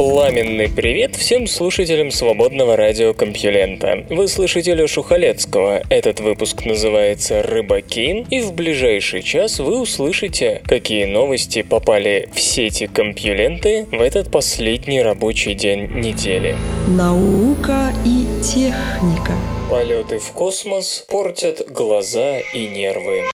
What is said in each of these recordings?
Пламенный привет всем слушателям свободного радиокомпьюлента. Вы слышите Лешу Халецкого. Этот выпуск называется «Рыбаки», и в ближайший час вы услышите, какие новости попали в сети компьюленты в этот последний рабочий день недели. Наука и техника. Полеты в космос портят глаза и нервы.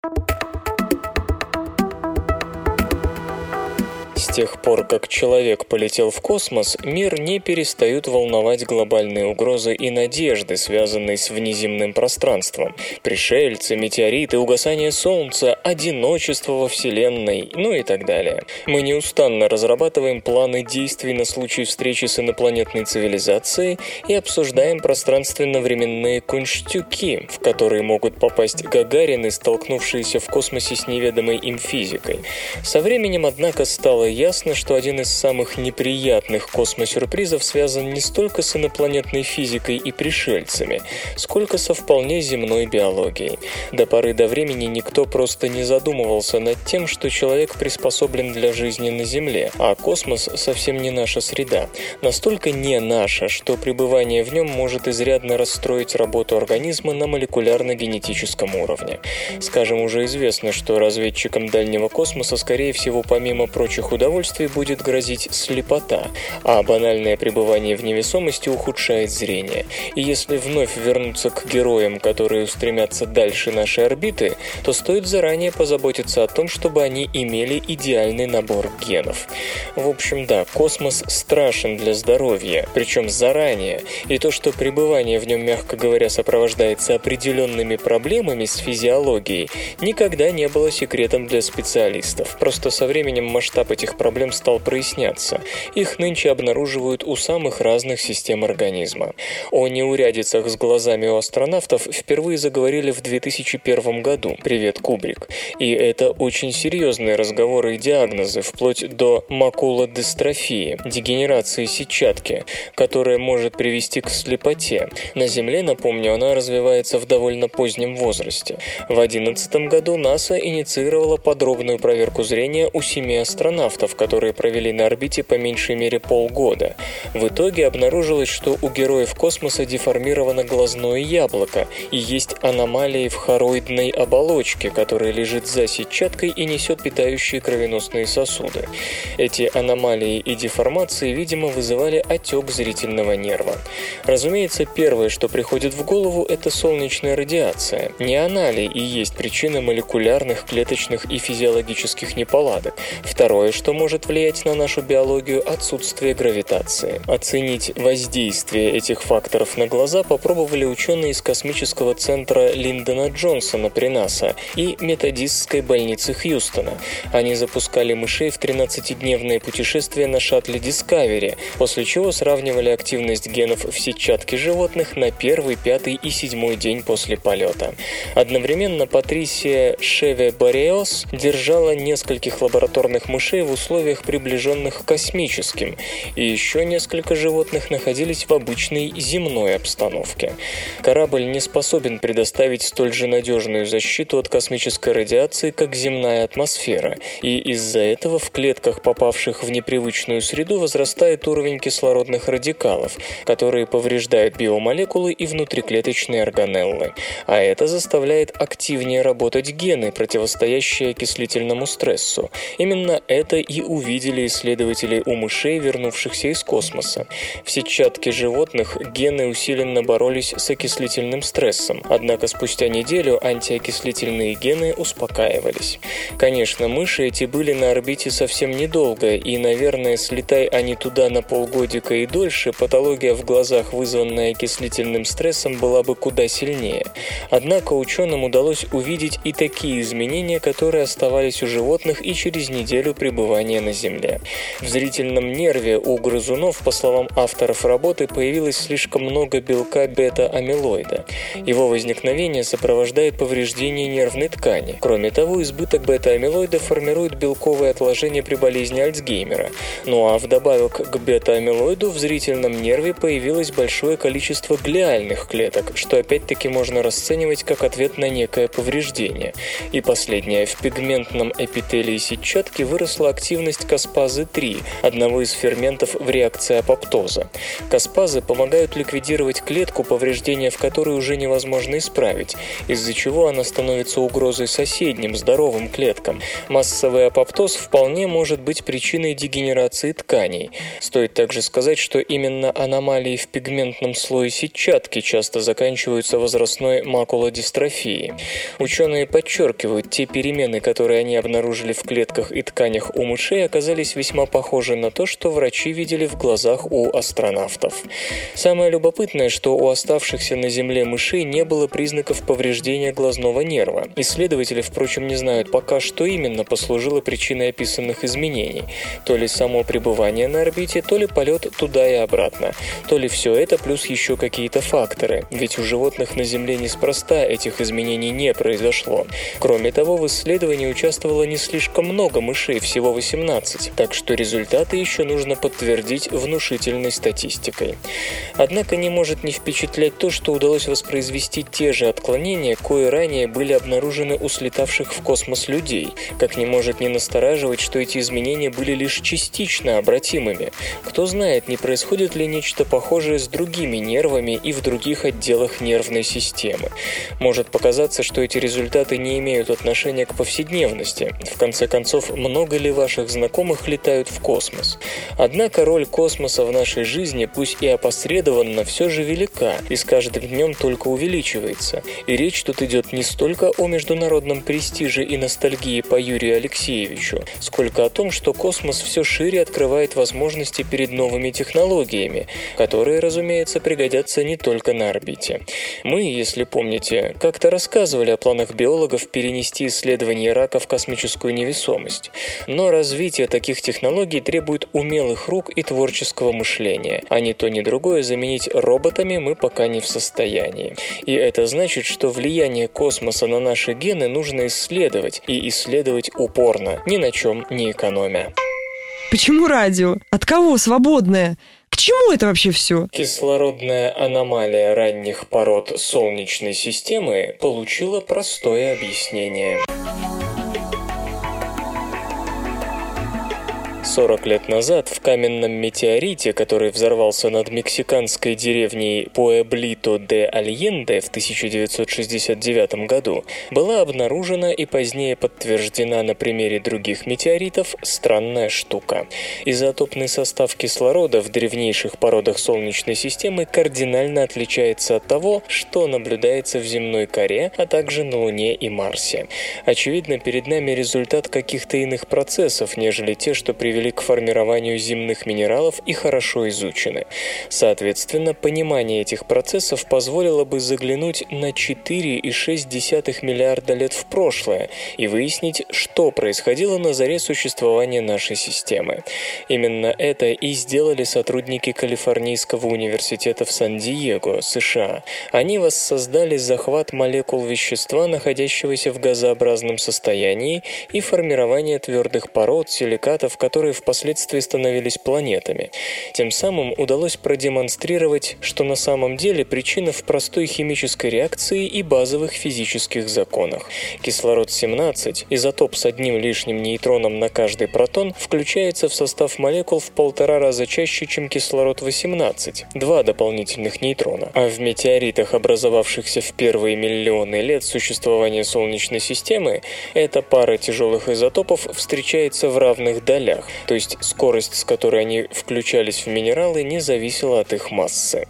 С тех пор, как человек полетел в космос, мир не перестают волновать глобальные угрозы и надежды, связанные с внеземным пространством. Пришельцы, метеориты, угасание Солнца, одиночество во Вселенной, ну и так далее. Мы неустанно разрабатываем планы действий на случай встречи с инопланетной цивилизацией и обсуждаем пространственно-временные кунштюки, в которые могут попасть Гагарины, столкнувшиеся в космосе с неведомой им физикой. Со временем, однако, стало ясно, что один из самых неприятных космосюрпризов связан не столько с инопланетной физикой и пришельцами, сколько со вполне земной биологией. До поры до времени никто просто не задумывался над тем, что человек приспособлен для жизни на Земле, а космос совсем не наша среда. Настолько не наша, что пребывание в нем может изрядно расстроить работу организма на молекулярно-генетическом уровне. Скажем, уже известно, что разведчикам дальнего космоса, скорее всего, помимо прочих удовольствий будет грозить слепота, а банальное пребывание в невесомости ухудшает зрение. И если вновь вернуться к героям, которые устремятся дальше нашей орбиты, то стоит заранее позаботиться о том, чтобы они имели идеальный набор генов. В общем, да, космос страшен для здоровья, причем заранее, и то, что пребывание в нем, мягко говоря, сопровождается определенными проблемами с физиологией, никогда не было секретом для специалистов. Просто со временем масштаб этих этих проблем стал проясняться. Их нынче обнаруживают у самых разных систем организма. О неурядицах с глазами у астронавтов впервые заговорили в 2001 году. Привет, Кубрик. И это очень серьезные разговоры и диагнозы, вплоть до макулодистрофии, дегенерации сетчатки, которая может привести к слепоте. На Земле, напомню, она развивается в довольно позднем возрасте. В 2011 году НАСА инициировала подробную проверку зрения у семи астронавтов, астронавтов, которые провели на орбите по меньшей мере полгода. В итоге обнаружилось, что у героев космоса деформировано глазное яблоко и есть аномалии в хороидной оболочке, которая лежит за сетчаткой и несет питающие кровеносные сосуды. Эти аномалии и деформации, видимо, вызывали отек зрительного нерва. Разумеется, первое, что приходит в голову, это солнечная радиация. Не она ли и есть причина молекулярных, клеточных и физиологических неполадок? Второе, что может влиять на нашу биологию отсутствие гравитации. Оценить воздействие этих факторов на глаза попробовали ученые из космического центра Линдона Джонсона при НАСА и методистской больницы Хьюстона. Они запускали мышей в 13-дневное путешествие на шаттле Discovery, после чего сравнивали активность генов в сетчатке животных на первый, пятый и седьмой день после полета. Одновременно Патрисия Шеве Бореос держала нескольких лабораторных мышей в условиях, приближенных к космическим, и еще несколько животных находились в обычной земной обстановке. Корабль не способен предоставить столь же надежную защиту от космической радиации, как земная атмосфера, и из-за этого в клетках, попавших в непривычную среду, возрастает уровень кислородных радикалов, которые повреждают биомолекулы и внутриклеточные органеллы. А это заставляет активнее работать гены, противостоящие окислительному стрессу. Именно это и увидели исследователи у мышей, вернувшихся из космоса. В сетчатке животных гены усиленно боролись с окислительным стрессом, однако спустя неделю антиокислительные гены успокаивались. Конечно, мыши эти были на орбите совсем недолго, и, наверное, слетай они туда на полгодика и дольше, патология в глазах, вызванная окислительным стрессом, была бы куда сильнее. Однако ученым удалось увидеть и такие изменения, которые оставались у животных и через неделю пребывания пребывания на Земле. В зрительном нерве у грызунов, по словам авторов работы, появилось слишком много белка бета-амилоида. Его возникновение сопровождает повреждение нервной ткани. Кроме того, избыток бета-амилоида формирует белковые отложения при болезни Альцгеймера. Ну а вдобавок к бета-амилоиду в зрительном нерве появилось большое количество глиальных клеток, что опять-таки можно расценивать как ответ на некое повреждение. И последнее. В пигментном эпителии сетчатки выросла активность каспазы-3, одного из ферментов в реакции апоптоза. Каспазы помогают ликвидировать клетку, повреждения в которой уже невозможно исправить, из-за чего она становится угрозой соседним здоровым клеткам. Массовый апоптоз вполне может быть причиной дегенерации тканей. Стоит также сказать, что именно аномалии в пигментном слое сетчатки часто заканчиваются возрастной макулодистрофией. Ученые подчеркивают, те перемены, которые они обнаружили в клетках и тканях у мышей, оказались весьма похожи на то, что врачи видели в глазах у астронавтов. Самое любопытное, что у оставшихся на Земле мышей не было признаков повреждения глазного нерва. Исследователи, впрочем, не знают пока, что именно послужило причиной описанных изменений. То ли само пребывание на орбите, то ли полет туда и обратно. То ли все это плюс еще какие-то факторы. Ведь у животных на Земле неспроста этих изменений не произошло. Кроме того, в исследовании участвовало не слишком много мышей, всего 18, так что результаты еще нужно подтвердить внушительной статистикой. Однако не может не впечатлять то, что удалось воспроизвести те же отклонения, кои ранее были обнаружены у слетавших в космос людей, как не может не настораживать, что эти изменения были лишь частично обратимыми. Кто знает, не происходит ли нечто похожее с другими нервами и в других отделах нервной системы. Может показаться, что эти результаты не имеют отношения к повседневности. В конце концов, много ли ваших знакомых летают в космос? Однако роль космоса в нашей жизни, пусть и опосредованно, все же велика и с каждым днем только увеличивается. И речь тут идет не столько о международном престиже и ностальгии по Юрию Алексеевичу, сколько о том, что космос все шире открывает возможности перед новыми технологиями, которые, разумеется, пригодятся не только на орбите. Мы, если помните, как-то рассказывали о планах биологов перенести исследование рака в космическую невесомость. Но развитие таких технологий требует умелых рук и творческого мышления, а ни то ни другое заменить роботами мы пока не в состоянии. И это значит, что влияние космоса на наши гены нужно исследовать, и исследовать упорно, ни на чем не экономя. Почему радио? От кого свободное? К чему это вообще все? Кислородная аномалия ранних пород Солнечной системы получила простое объяснение. 40 лет назад в каменном метеорите, который взорвался над мексиканской деревней Пуэблито де Альенде в 1969 году, была обнаружена и позднее подтверждена на примере других метеоритов странная штука. Изотопный состав кислорода в древнейших породах Солнечной системы кардинально отличается от того, что наблюдается в земной коре, а также на Луне и Марсе. Очевидно, перед нами результат каких-то иных процессов, нежели те, что привели привели к формированию земных минералов и хорошо изучены. Соответственно, понимание этих процессов позволило бы заглянуть на 4,6 миллиарда лет в прошлое и выяснить, что происходило на заре существования нашей системы. Именно это и сделали сотрудники Калифорнийского университета в Сан-Диего, США. Они воссоздали захват молекул вещества, находящегося в газообразном состоянии, и формирование твердых пород, силикатов, которые впоследствии становились планетами. Тем самым удалось продемонстрировать, что на самом деле причина в простой химической реакции и базовых физических законах. Кислород-17, изотоп с одним лишним нейтроном на каждый протон, включается в состав молекул в полтора раза чаще, чем кислород-18, два дополнительных нейтрона. А в метеоритах, образовавшихся в первые миллионы лет существования Солнечной системы, эта пара тяжелых изотопов встречается в равных долях. То есть скорость, с которой они включались в минералы, не зависела от их массы.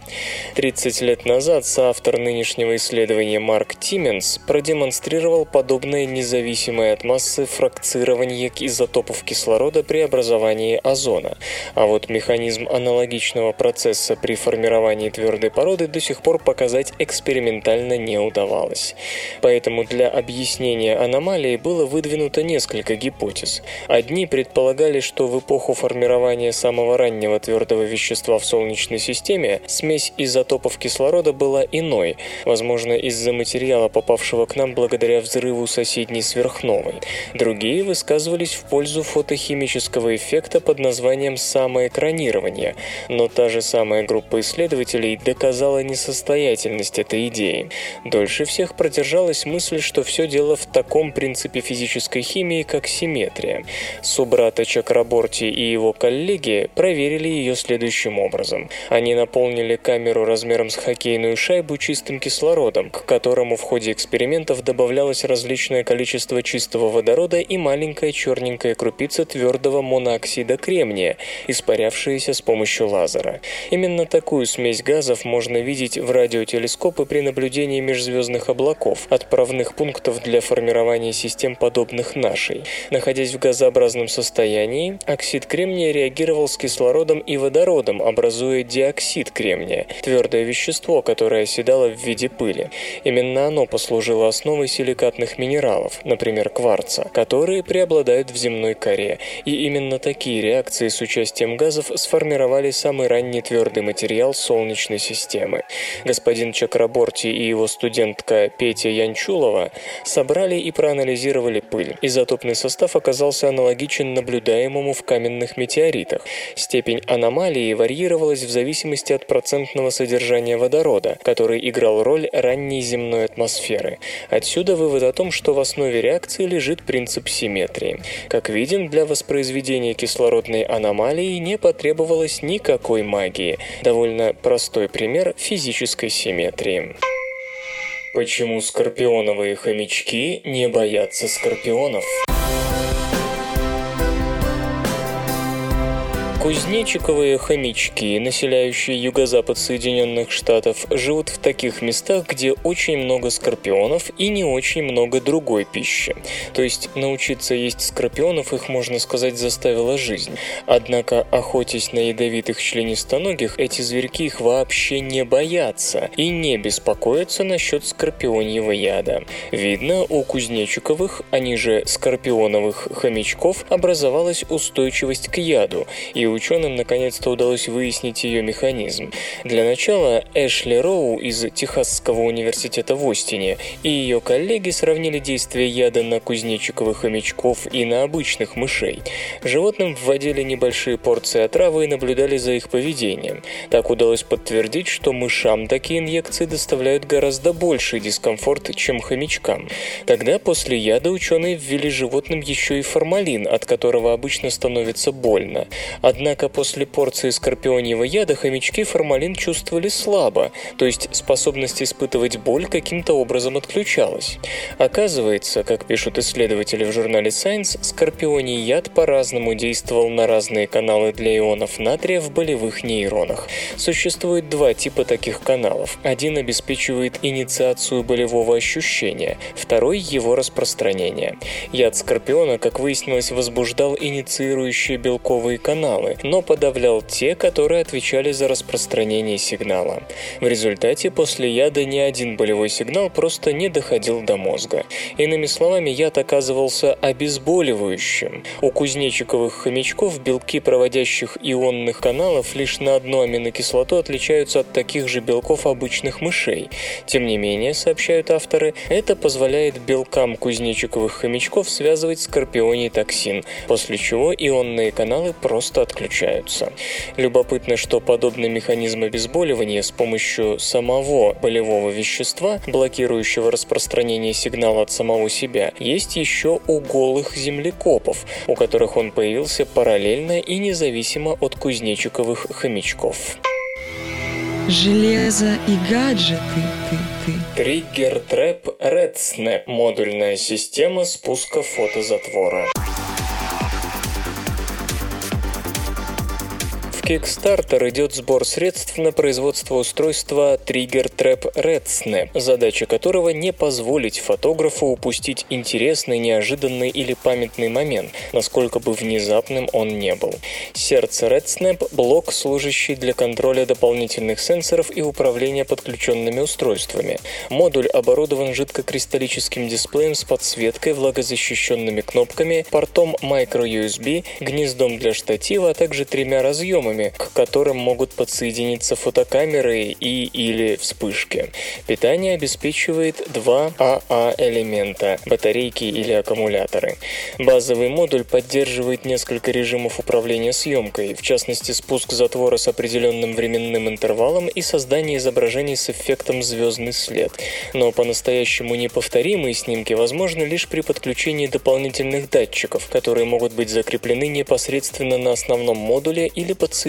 30 лет назад соавтор нынешнего исследования Марк Тименс продемонстрировал подобное независимое от массы фракцирование изотопов кислорода при образовании озона, а вот механизм аналогичного процесса при формировании твердой породы до сих пор показать экспериментально не удавалось. Поэтому для объяснения аномалии было выдвинуто несколько гипотез. Одни предполагали, что в эпоху формирования самого раннего твердого вещества в Солнечной системе смесь изотопов кислорода была иной, возможно, из-за материала, попавшего к нам благодаря взрыву соседней сверхновой. Другие высказывались в пользу фотохимического эффекта под названием самоэкранирование, но та же самая группа исследователей доказала несостоятельность этой идеи. Дольше всех продержалась мысль, что все дело в таком принципе физической химии, как симметрия. Субрата Чакраборти и его коллеги проверили ее следующим образом. Они наполнили камеру размером с хоккейную шайбу чистым кислородом, к которому в ходе экспериментов добавлялось различное количество чистого водорода и маленькая черненькая крупица твердого монооксида кремния, испарявшаяся с помощью лазера. Именно такую смесь газов можно видеть в радиотелескопы при наблюдении межзвездных облаков, отправных пунктов для формирования систем, подобных нашей. Находясь в газообразном состоянии, оксид кремния реагировал с кислородом и водородом, образуя диоксид кремния, твердое вещество, которое оседало в виде пыли. Именно оно послужило основой силикатных минералов, например, кварца, которые преобладают в земной коре. И именно такие реакции с участием газов сформировали самый ранний твердый материал Солнечной системы. Господин Чакраборти и его студентка Петя Янчулова собрали и проанализировали пыль. Изотопный состав оказался аналогичен наблюдаемому в каменных метеоритах. Степень аномалии варьировалась в зависимости от процентного содержания водорода, который играл роль ранней земной атмосферы. Отсюда вывод о том, что в основе реакции лежит принцип симметрии. Как видим, для воспроизведения кислородной аномалии не потребовалось никакой магии. Довольно простой пример физической симметрии. Почему скорпионовые хомячки не боятся скорпионов? Кузнечиковые хомячки, населяющие юго-запад Соединенных Штатов, живут в таких местах, где очень много скорпионов и не очень много другой пищи. То есть научиться есть скорпионов их, можно сказать, заставила жизнь. Однако, охотясь на ядовитых членистоногих, эти зверьки их вообще не боятся и не беспокоятся насчет скорпионьего яда. Видно, у кузнечиковых, они же скорпионовых хомячков, образовалась устойчивость к яду, и у ученым наконец-то удалось выяснить ее механизм. Для начала Эшли Роу из Техасского университета в Остине и ее коллеги сравнили действие яда на кузнечиковых хомячков и на обычных мышей. Животным вводили небольшие порции отравы и наблюдали за их поведением. Так удалось подтвердить, что мышам такие инъекции доставляют гораздо больший дискомфорт, чем хомячкам. Тогда после яда ученые ввели животным еще и формалин, от которого обычно становится больно. Однако Однако после порции скорпионьего яда хомячки формалин чувствовали слабо, то есть способность испытывать боль каким-то образом отключалась. Оказывается, как пишут исследователи в журнале Science, скорпионий яд по-разному действовал на разные каналы для ионов натрия в болевых нейронах. Существует два типа таких каналов. Один обеспечивает инициацию болевого ощущения, второй – его распространение. Яд скорпиона, как выяснилось, возбуждал инициирующие белковые каналы, но подавлял те, которые отвечали за распространение сигнала. В результате после яда ни один болевой сигнал просто не доходил до мозга. Иными словами, яд оказывался обезболивающим. У кузнечиковых хомячков белки проводящих ионных каналов лишь на одну аминокислоту отличаются от таких же белков обычных мышей. Тем не менее, сообщают авторы, это позволяет белкам кузнечиковых хомячков связывать скорпионий токсин, после чего ионные каналы просто отключаются отключаются. Любопытно, что подобный механизм обезболивания с помощью самого болевого вещества, блокирующего распространение сигнала от самого себя, есть еще у голых землекопов, у которых он появился параллельно и независимо от кузнечиковых хомячков. Железо и гаджеты, ты, ты. Триггер Трэп Red Snap – модульная система спуска фотозатвора. Kickstarter идет сбор средств на производство устройства Trigger Trap Red Snap, задача которого не позволить фотографу упустить интересный, неожиданный или памятный момент, насколько бы внезапным он не был. Сердце Red Snap – блок, служащий для контроля дополнительных сенсоров и управления подключенными устройствами. Модуль оборудован жидкокристаллическим дисплеем с подсветкой, влагозащищенными кнопками, портом microUSB, гнездом для штатива, а также тремя разъемами, к которым могут подсоединиться фотокамеры и или вспышки. Питание обеспечивает два АА-элемента – батарейки или аккумуляторы. Базовый модуль поддерживает несколько режимов управления съемкой, в частности спуск затвора с определенным временным интервалом и создание изображений с эффектом звездный след. Но по-настоящему неповторимые снимки возможны лишь при подключении дополнительных датчиков, которые могут быть закреплены непосредственно на основном модуле или подсоединены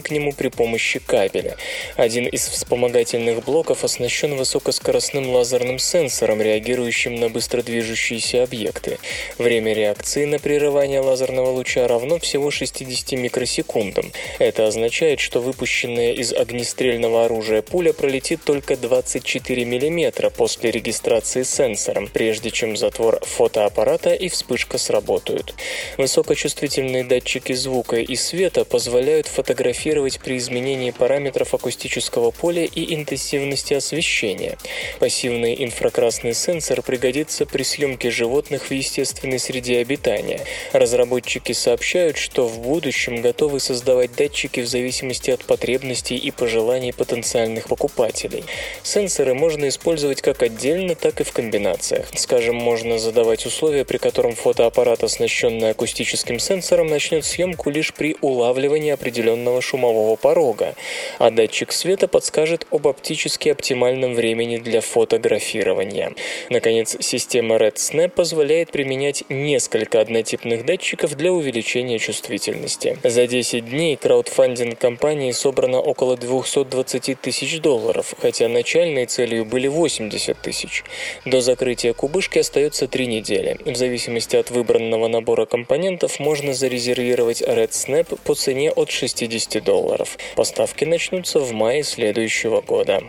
к нему при помощи кабеля. Один из вспомогательных блоков оснащен высокоскоростным лазерным сенсором, реагирующим на быстро движущиеся объекты. Время реакции на прерывание лазерного луча равно всего 60 микросекундам. Это означает, что выпущенная из огнестрельного оружия пуля пролетит только 24 мм после регистрации сенсором, прежде чем затвор фотоаппарата и вспышка сработают. Высокочувствительные датчики звука и света позволяют фотографировать при изменении параметров акустического поля и интенсивности освещения. Пассивный инфракрасный сенсор пригодится при съемке животных в естественной среде обитания. Разработчики сообщают, что в будущем готовы создавать датчики в зависимости от потребностей и пожеланий потенциальных покупателей. Сенсоры можно использовать как отдельно, так и в комбинациях. Скажем, можно задавать условия, при котором фотоаппарат, оснащенный акустическим сенсором, начнет съемку лишь при улавливании определенного шумового порога, а датчик света подскажет об оптически оптимальном времени для фотографирования. Наконец, система Red Snap позволяет применять несколько однотипных датчиков для увеличения чувствительности. За 10 дней краудфандинг компании собрано около 220 тысяч долларов, хотя начальной целью были 80 тысяч. До закрытия кубышки остается 3 недели. В зависимости от выбранного набора компонентов можно зарезервировать Red Snap по цене от 60 долларов. Поставки начнутся в мае следующего года.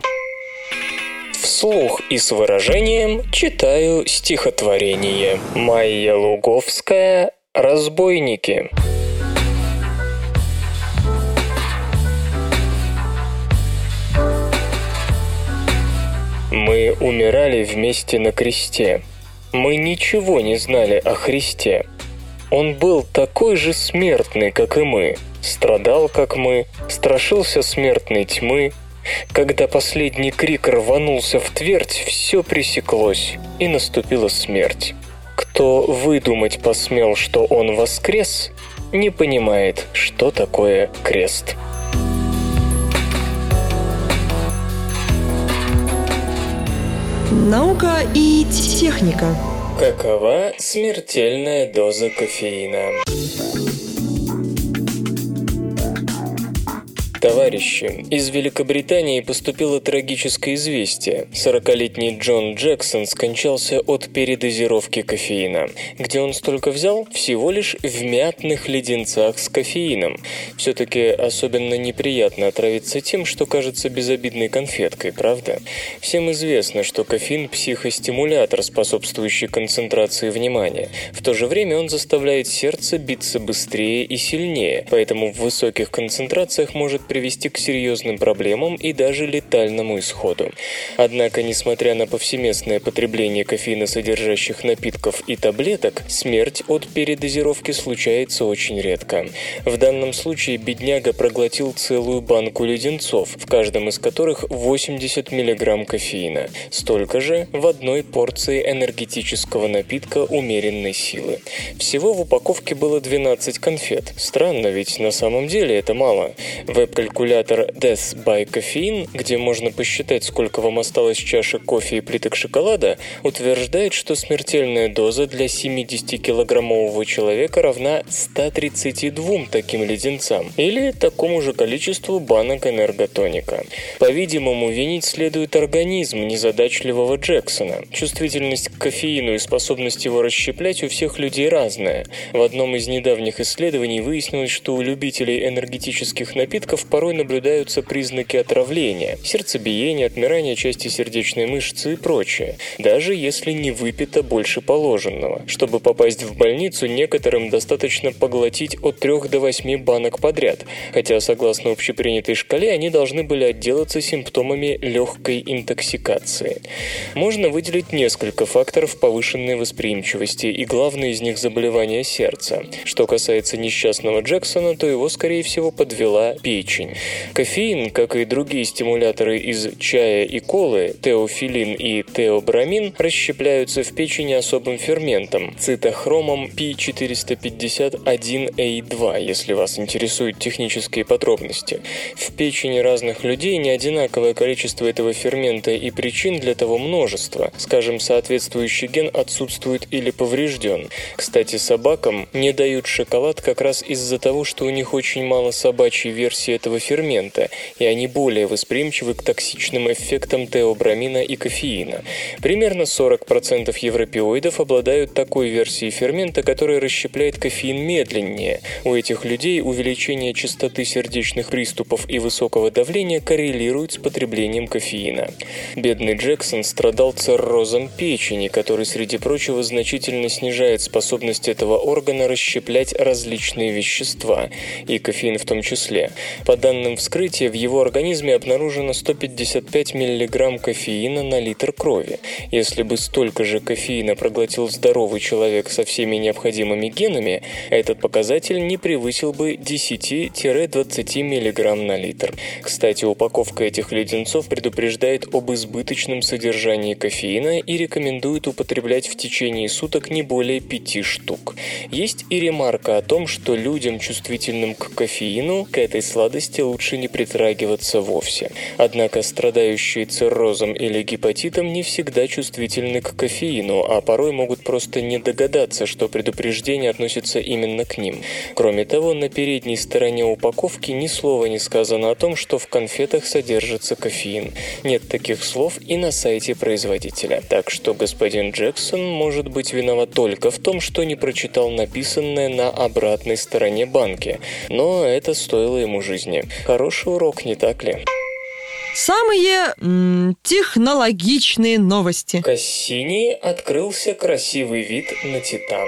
Вслух и с выражением читаю стихотворение. Майя Луговская «Разбойники». Мы умирали вместе на кресте. Мы ничего не знали о Христе. Он был такой же смертный, как и мы, страдал, как мы, страшился смертной тьмы. Когда последний крик рванулся в твердь, все пресеклось, и наступила смерть. Кто выдумать посмел, что он воскрес, не понимает, что такое крест. Наука и техника. Какова смертельная доза кофеина? Товарищи, из Великобритании поступило трагическое известие. 40-летний Джон Джексон скончался от передозировки кофеина. Где он столько взял? Всего лишь в мятных леденцах с кофеином. Все-таки особенно неприятно отравиться тем, что кажется безобидной конфеткой, правда? Всем известно, что кофеин – психостимулятор, способствующий концентрации внимания. В то же время он заставляет сердце биться быстрее и сильнее, поэтому в высоких концентрациях может привести к серьезным проблемам и даже летальному исходу. Однако, несмотря на повсеместное потребление кофеиносодержащих напитков и таблеток, смерть от передозировки случается очень редко. В данном случае бедняга проглотил целую банку леденцов, в каждом из которых 80 мг кофеина. Столько же в одной порции энергетического напитка умеренной силы. Всего в упаковке было 12 конфет. Странно, ведь на самом деле это мало. Веб калькулятор Death by Caffeine, где можно посчитать, сколько вам осталось чашек кофе и плиток шоколада, утверждает, что смертельная доза для 70-килограммового человека равна 132 таким леденцам или такому же количеству банок энерготоника. По-видимому, винить следует организм незадачливого Джексона. Чувствительность к кофеину и способность его расщеплять у всех людей разная. В одном из недавних исследований выяснилось, что у любителей энергетических напитков порой наблюдаются признаки отравления, сердцебиение, отмирание части сердечной мышцы и прочее, даже если не выпито больше положенного. Чтобы попасть в больницу, некоторым достаточно поглотить от 3 до 8 банок подряд, хотя согласно общепринятой шкале они должны были отделаться симптомами легкой интоксикации. Можно выделить несколько факторов повышенной восприимчивости, и главное из них заболевание сердца. Что касается несчастного Джексона, то его, скорее всего, подвела печень. Кофеин, как и другие стимуляторы из чая и колы, теофилин и теобрамин, расщепляются в печени особым ферментом – цитохромом P451A2, если вас интересуют технические подробности. В печени разных людей не одинаковое количество этого фермента и причин для того множество. Скажем, соответствующий ген отсутствует или поврежден. Кстати, собакам не дают шоколад как раз из-за того, что у них очень мало собачьей версии этого фермента, и они более восприимчивы к токсичным эффектам теобрамина и кофеина. Примерно 40% европеоидов обладают такой версией фермента, которая расщепляет кофеин медленнее. У этих людей увеличение частоты сердечных приступов и высокого давления коррелирует с потреблением кофеина. Бедный Джексон страдал циррозом печени, который, среди прочего, значительно снижает способность этого органа расщеплять различные вещества, и кофеин в том числе. По данным вскрытия, в его организме обнаружено 155 мг кофеина на литр крови. Если бы столько же кофеина проглотил здоровый человек со всеми необходимыми генами, этот показатель не превысил бы 10-20 мг на литр. Кстати, упаковка этих леденцов предупреждает об избыточном содержании кофеина и рекомендует употреблять в течение суток не более 5 штук. Есть и ремарка о том, что людям, чувствительным к кофеину, к этой сладости лучше не притрагиваться вовсе. Однако страдающие циррозом или гепатитом не всегда чувствительны к кофеину, а порой могут просто не догадаться, что предупреждение относится именно к ним. Кроме того, на передней стороне упаковки ни слова не сказано о том, что в конфетах содержится кофеин. Нет таких слов и на сайте производителя. Так что господин Джексон может быть виноват только в том, что не прочитал написанное на обратной стороне банки. Но это стоило ему жизни. Хороший урок, не так ли? Самые м, технологичные новости. Кассини открылся красивый вид на Титан.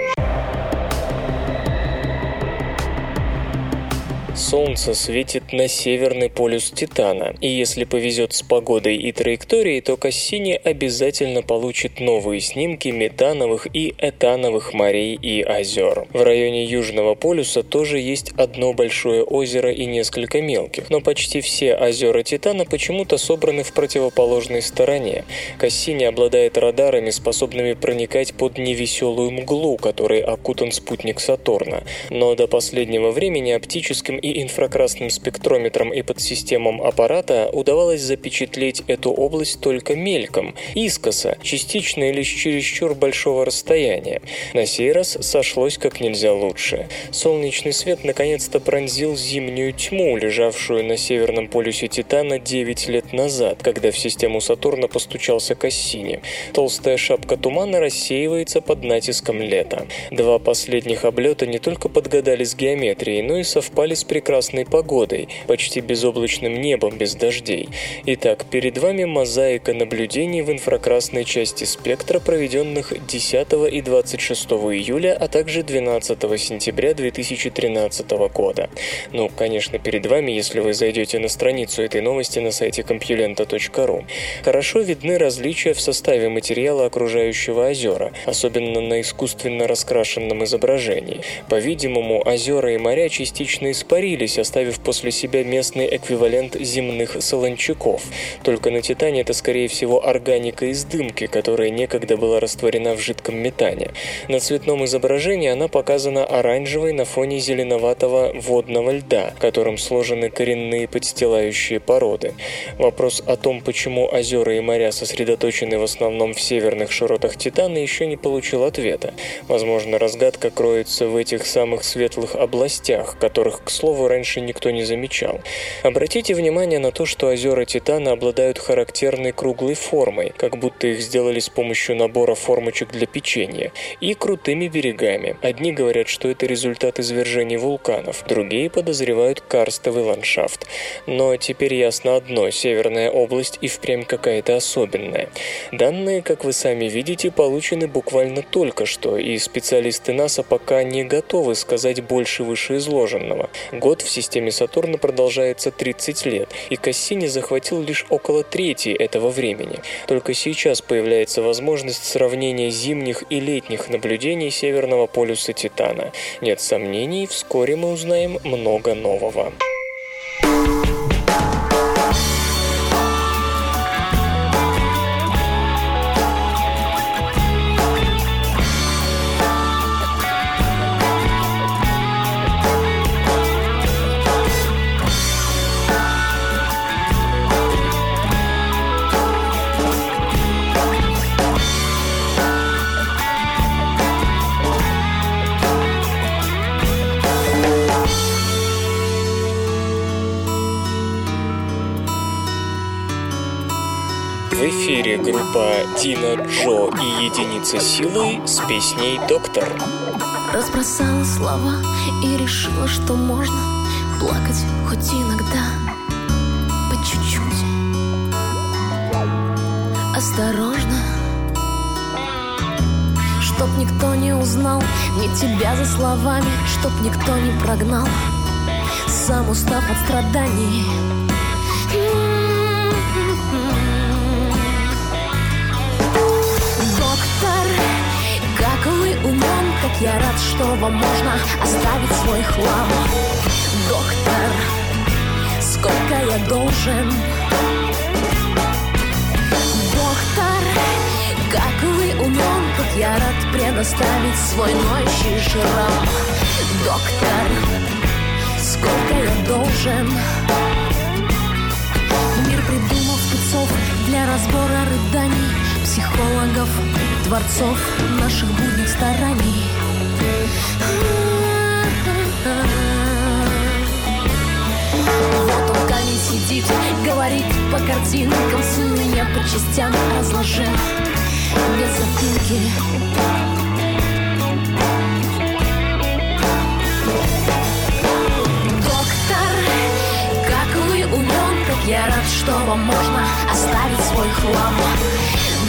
Солнце светит на северный полюс Титана, и если повезет с погодой и траекторией, то Кассини обязательно получит новые снимки метановых и этановых морей и озер. В районе Южного полюса тоже есть одно большое озеро и несколько мелких, но почти все озера Титана почему-то собраны в противоположной стороне. Кассини обладает радарами, способными проникать под невеселую мглу, которой окутан спутник Сатурна, но до последнего времени оптическим и инфракрасным спектрометром и подсистемам аппарата удавалось запечатлеть эту область только мельком, искоса, частично или с чересчур большого расстояния. На сей раз сошлось как нельзя лучше. Солнечный свет наконец-то пронзил зимнюю тьму, лежавшую на северном полюсе Титана 9 лет назад, когда в систему Сатурна постучался Кассини. Толстая шапка тумана рассеивается под натиском лета. Два последних облета не только подгадали с геометрией, но и совпали с прекрасной погодой, почти безоблачным небом без дождей. Итак, перед вами мозаика наблюдений в инфракрасной части спектра, проведенных 10 и 26 июля, а также 12 сентября 2013 года. Ну, конечно, перед вами, если вы зайдете на страницу этой новости на сайте compulenta.ru. Хорошо видны различия в составе материала окружающего озера, особенно на искусственно раскрашенном изображении. По-видимому, озера и моря частично испарились растворились, оставив после себя местный эквивалент земных солончаков. Только на Титане это, скорее всего, органика из дымки, которая некогда была растворена в жидком метане. На цветном изображении она показана оранжевой на фоне зеленоватого водного льда, которым сложены коренные подстилающие породы. Вопрос о том, почему озера и моря сосредоточены в основном в северных широтах Титана, еще не получил ответа. Возможно, разгадка кроется в этих самых светлых областях, которых, к слову, раньше никто не замечал. Обратите внимание на то, что озера Титана обладают характерной круглой формой, как будто их сделали с помощью набора формочек для печенья, и крутыми берегами. Одни говорят, что это результат извержений вулканов, другие подозревают карстовый ландшафт. Но теперь ясно одно – северная область и впрямь какая-то особенная. Данные, как вы сами видите, получены буквально только что, и специалисты НАСА пока не готовы сказать больше вышеизложенного. Год в системе Сатурна продолжается 30 лет, и Кассини захватил лишь около трети этого времени. Только сейчас появляется возможность сравнения зимних и летних наблюдений Северного полюса Титана. Нет сомнений, вскоре мы узнаем много нового. В группа Дина Джо и Единица Силы с песней «Доктор». Разбросала слова и решила, что можно плакать хоть иногда, по чуть-чуть. Осторожно, чтоб никто не узнал ни тебя за словами, чтоб никто не прогнал, сам устав от страданий. Я рад, что вам можно оставить свой хлам. Доктор, сколько я должен? Доктор, как вы умен, как я рад предоставить свой ноющий шрам. Доктор, сколько я должен? Мир придумал спецов для разбора рыданий Психологов, творцов наших будних стараний сидит, говорит по картинкам Сын меня по частям разложил без запинки Доктор, как вы умен, как я рад, что вам можно оставить свой хлам.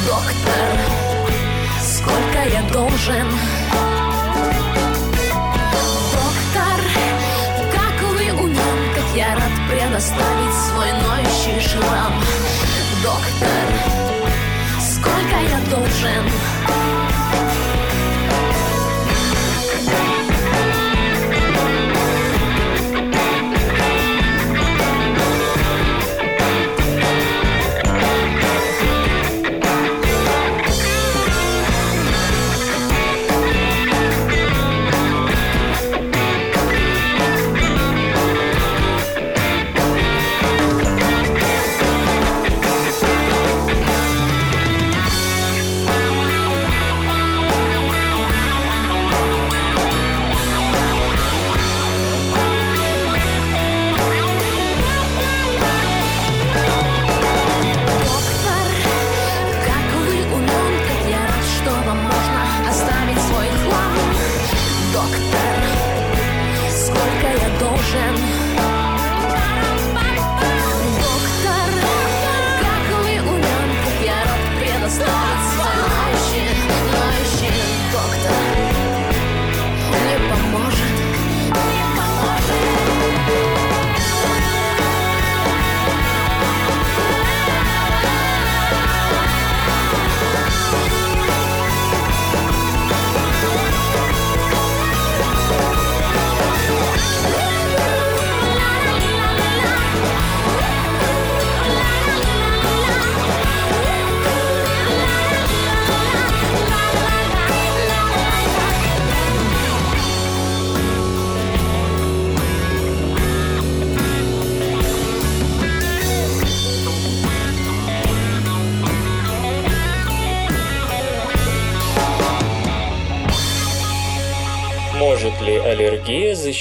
Доктор, сколько я должен? Рад предоставить свой ноющий шрам. Доктор, сколько я должен?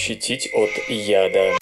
Защитить от яда?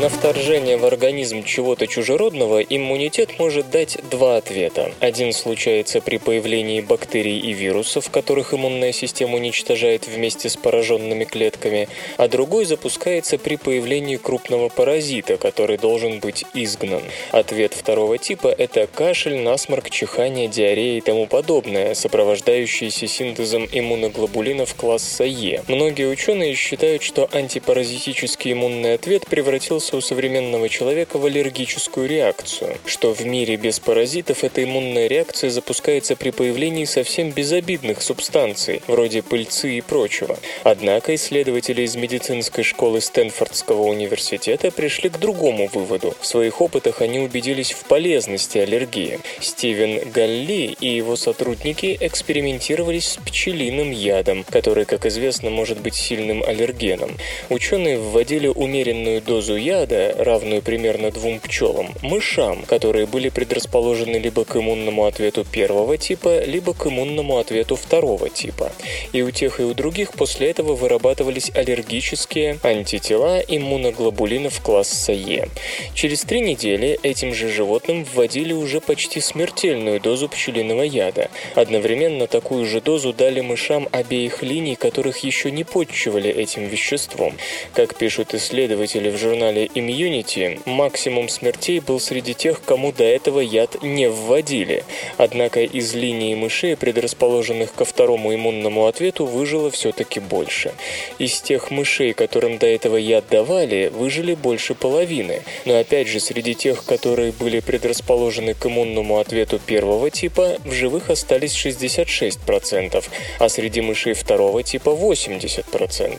На вторжение в организм чего-то чужеродного иммунитет может дать два ответа. Один случается при появлении бактерий и вирусов, которых иммунная система уничтожает вместе с пораженными клетками, а другой запускается при появлении крупного паразита, который должен быть изгнан. Ответ второго типа – это кашель, насморк, чихание, диарея и тому подобное, сопровождающиеся синтезом иммуноглобулинов класса Е. Многие ученые считают, что антипаразитический иммунный ответ превратился у современного человека в аллергическую реакцию, что в мире без паразитов эта иммунная реакция запускается при появлении совсем безобидных субстанций, вроде пыльцы и прочего. Однако исследователи из медицинской школы Стэнфордского университета пришли к другому выводу. В своих опытах они убедились в полезности аллергии. Стивен Галли и его сотрудники экспериментировали с пчелиным ядом, который, как известно, может быть сильным аллергеном. Ученые вводили умеренную дозу яда яда, равную примерно двум пчелам, мышам, которые были предрасположены либо к иммунному ответу первого типа, либо к иммунному ответу второго типа. И у тех и у других после этого вырабатывались аллергические антитела иммуноглобулинов класса Е. Через три недели этим же животным вводили уже почти смертельную дозу пчелиного яда. Одновременно такую же дозу дали мышам обеих линий, которых еще не подчивали этим веществом. Как пишут исследователи в журнале Immunity максимум смертей был среди тех, кому до этого яд не вводили. Однако из линии мышей, предрасположенных ко второму иммунному ответу, выжило все-таки больше. Из тех мышей, которым до этого яд давали, выжили больше половины. Но опять же, среди тех, которые были предрасположены к иммунному ответу первого типа, в живых остались 66%, а среди мышей второго типа 80%.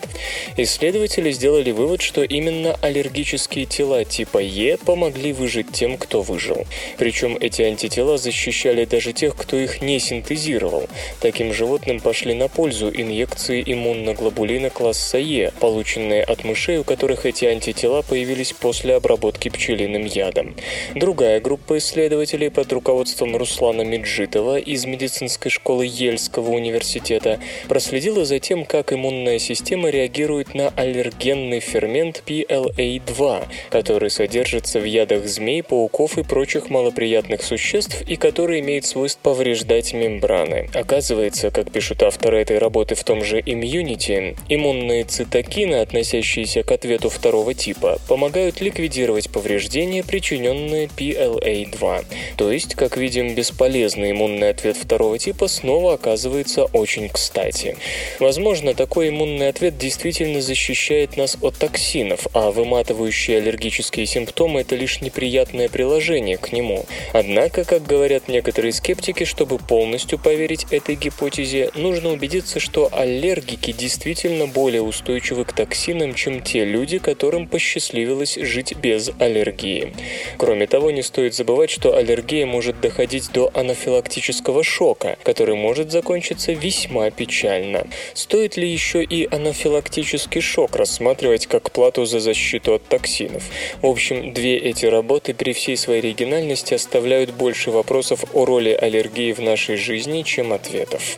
Исследователи сделали вывод, что именно аллергические антителические тела типа Е помогли выжить тем, кто выжил. Причем эти антитела защищали даже тех, кто их не синтезировал. Таким животным пошли на пользу инъекции иммуноглобулина класса Е, полученные от мышей, у которых эти антитела появились после обработки пчелиным ядом. Другая группа исследователей под руководством Руслана Меджитова из медицинской школы Ельского университета проследила за тем, как иммунная система реагирует на аллергенный фермент PLA2, который содержится в ядах змей, пауков и прочих малоприятных существ и который имеет свойство повреждать мембраны. Оказывается, как пишут авторы этой работы в том же Immunity, иммунные цитокины, относящиеся к ответу второго типа, помогают ликвидировать повреждения, причиненные PLA2. То есть, как видим, бесполезный иммунный ответ второго типа снова оказывается очень кстати. Возможно, такой иммунный ответ действительно защищает нас от токсинов, а выматывающие вызывающие аллергические симптомы – это лишь неприятное приложение к нему. Однако, как говорят некоторые скептики, чтобы полностью поверить этой гипотезе, нужно убедиться, что аллергики действительно более устойчивы к токсинам, чем те люди, которым посчастливилось жить без аллергии. Кроме того, не стоит забывать, что аллергия может доходить до анафилактического шока, который может закончиться весьма печально. Стоит ли еще и анафилактический шок рассматривать как плату за защиту от токсинов? Токсинов. В общем, две эти работы при всей своей оригинальности оставляют больше вопросов о роли аллергии в нашей жизни, чем ответов.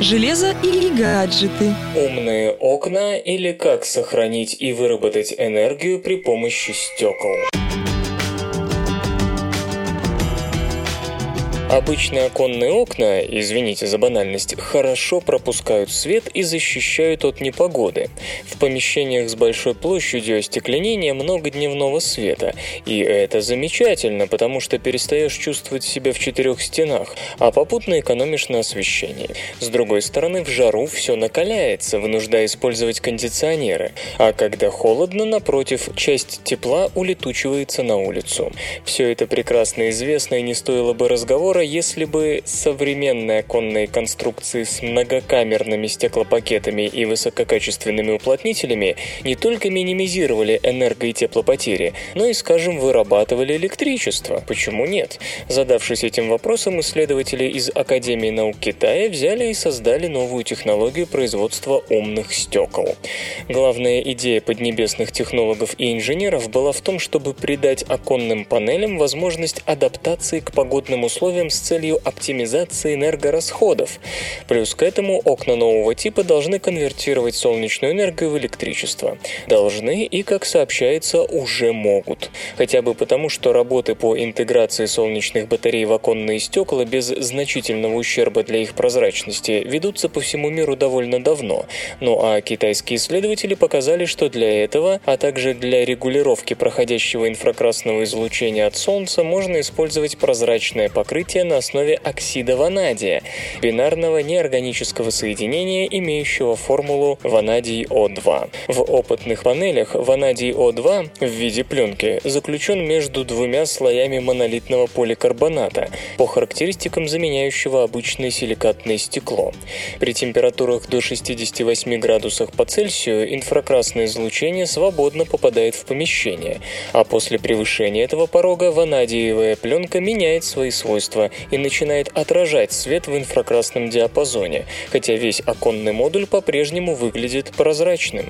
Железо или гаджеты? Умные окна или как сохранить и выработать энергию при помощи стекол? Обычные оконные окна, извините за банальность, хорошо пропускают свет и защищают от непогоды. В помещениях с большой площадью остекленения много дневного света, и это замечательно, потому что перестаешь чувствовать себя в четырех стенах, а попутно экономишь на освещении. С другой стороны, в жару все накаляется, вынуждая использовать кондиционеры, а когда холодно, напротив, часть тепла улетучивается на улицу. Все это прекрасно известно и не стоило бы разговора, разговора, если бы современные оконные конструкции с многокамерными стеклопакетами и высококачественными уплотнителями не только минимизировали энерго- и теплопотери, но и, скажем, вырабатывали электричество. Почему нет? Задавшись этим вопросом, исследователи из Академии наук Китая взяли и создали новую технологию производства умных стекол. Главная идея поднебесных технологов и инженеров была в том, чтобы придать оконным панелям возможность адаптации к погодным условиям с целью оптимизации энергорасходов. Плюс к этому окна нового типа должны конвертировать солнечную энергию в электричество. Должны и, как сообщается, уже могут. Хотя бы потому, что работы по интеграции солнечных батарей в оконные стекла без значительного ущерба для их прозрачности ведутся по всему миру довольно давно. Ну а китайские исследователи показали, что для этого, а также для регулировки проходящего инфракрасного излучения от Солнца можно использовать прозрачное покрытие на основе оксида ванадия, бинарного неорганического соединения, имеющего формулу ванадий О2. В опытных панелях ванадий О2 в виде пленки заключен между двумя слоями монолитного поликарбоната, по характеристикам заменяющего обычное силикатное стекло. При температурах до 68 градусах по Цельсию инфракрасное излучение свободно попадает в помещение, а после превышения этого порога ванадиевая пленка меняет свои свойства и начинает отражать свет в инфракрасном диапазоне, хотя весь оконный модуль по-прежнему выглядит прозрачным.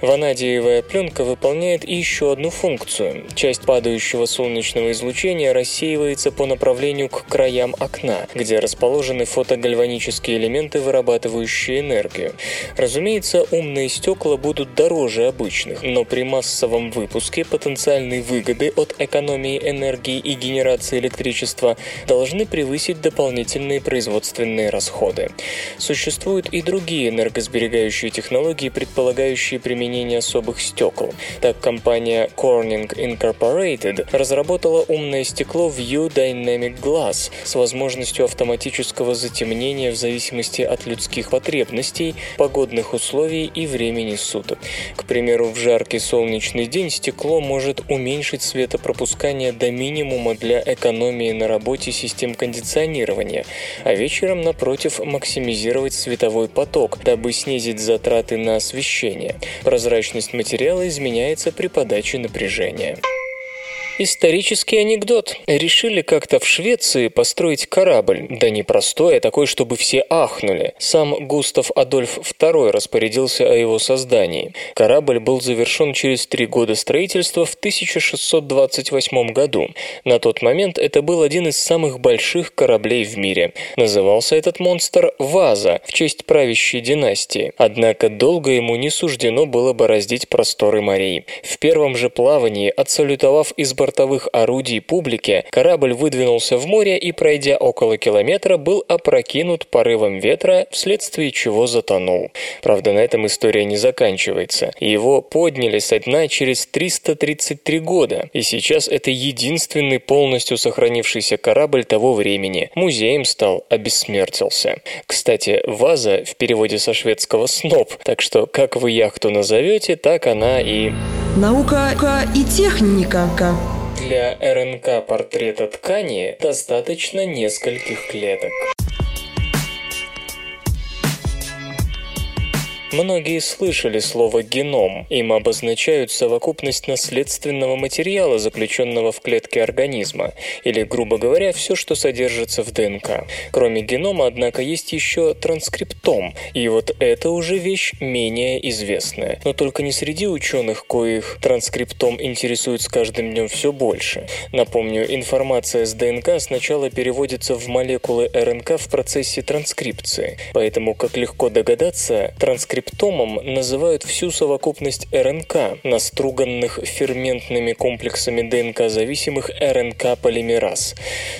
Ванадиевая пленка выполняет еще одну функцию. Часть падающего солнечного излучения рассеивается по направлению к краям окна, где расположены фотогальванические элементы, вырабатывающие энергию. Разумеется, умные стекла будут дороже обычных, но при массовом выпуске потенциальные выгоды от экономии энергии и генерации электричества должны превысить дополнительные производственные расходы. Существуют и другие энергосберегающие технологии, предполагающие применение особых стекол. Так, компания Corning Incorporated разработала умное стекло View Dynamic Glass с возможностью автоматического затемнения в зависимости от людских потребностей, погодных условий и времени суток. К примеру, в жаркий солнечный день стекло может уменьшить светопропускание до минимума для экономии на работе систем кондиционирования, а вечером, напротив, максимизировать световой поток, дабы снизить затраты на освещение. Прозрачность материала изменяется при подаче напряжения. Исторический анекдот. Решили как-то в Швеции построить корабль. Да не простой, а такой, чтобы все ахнули. Сам Густав Адольф II распорядился о его создании. Корабль был завершен через три года строительства в 1628 году. На тот момент это был один из самых больших кораблей в мире. Назывался этот монстр «Ваза» в честь правящей династии. Однако долго ему не суждено было бороздить просторы морей. В первом же плавании, отсалютовав из бортовых орудий публике, корабль выдвинулся в море и, пройдя около километра, был опрокинут порывом ветра, вследствие чего затонул. Правда, на этом история не заканчивается. Его подняли со дна через 333 года, и сейчас это единственный полностью сохранившийся корабль того времени. Музеем стал, обессмертился. Кстати, ваза в переводе со шведского «сноп», так что как вы яхту назовете, так она и... Наука и техника. Для РНК портрета ткани достаточно нескольких клеток. Многие слышали слово «геном». Им обозначают совокупность наследственного материала, заключенного в клетке организма, или, грубо говоря, все, что содержится в ДНК. Кроме генома, однако, есть еще транскриптом, и вот это уже вещь менее известная. Но только не среди ученых, коих транскриптом интересует с каждым днем все больше. Напомню, информация с ДНК сначала переводится в молекулы РНК в процессе транскрипции, поэтому, как легко догадаться, транскриптом транскриптомом называют всю совокупность РНК, наструганных ферментными комплексами ДНК-зависимых РНК-полимераз.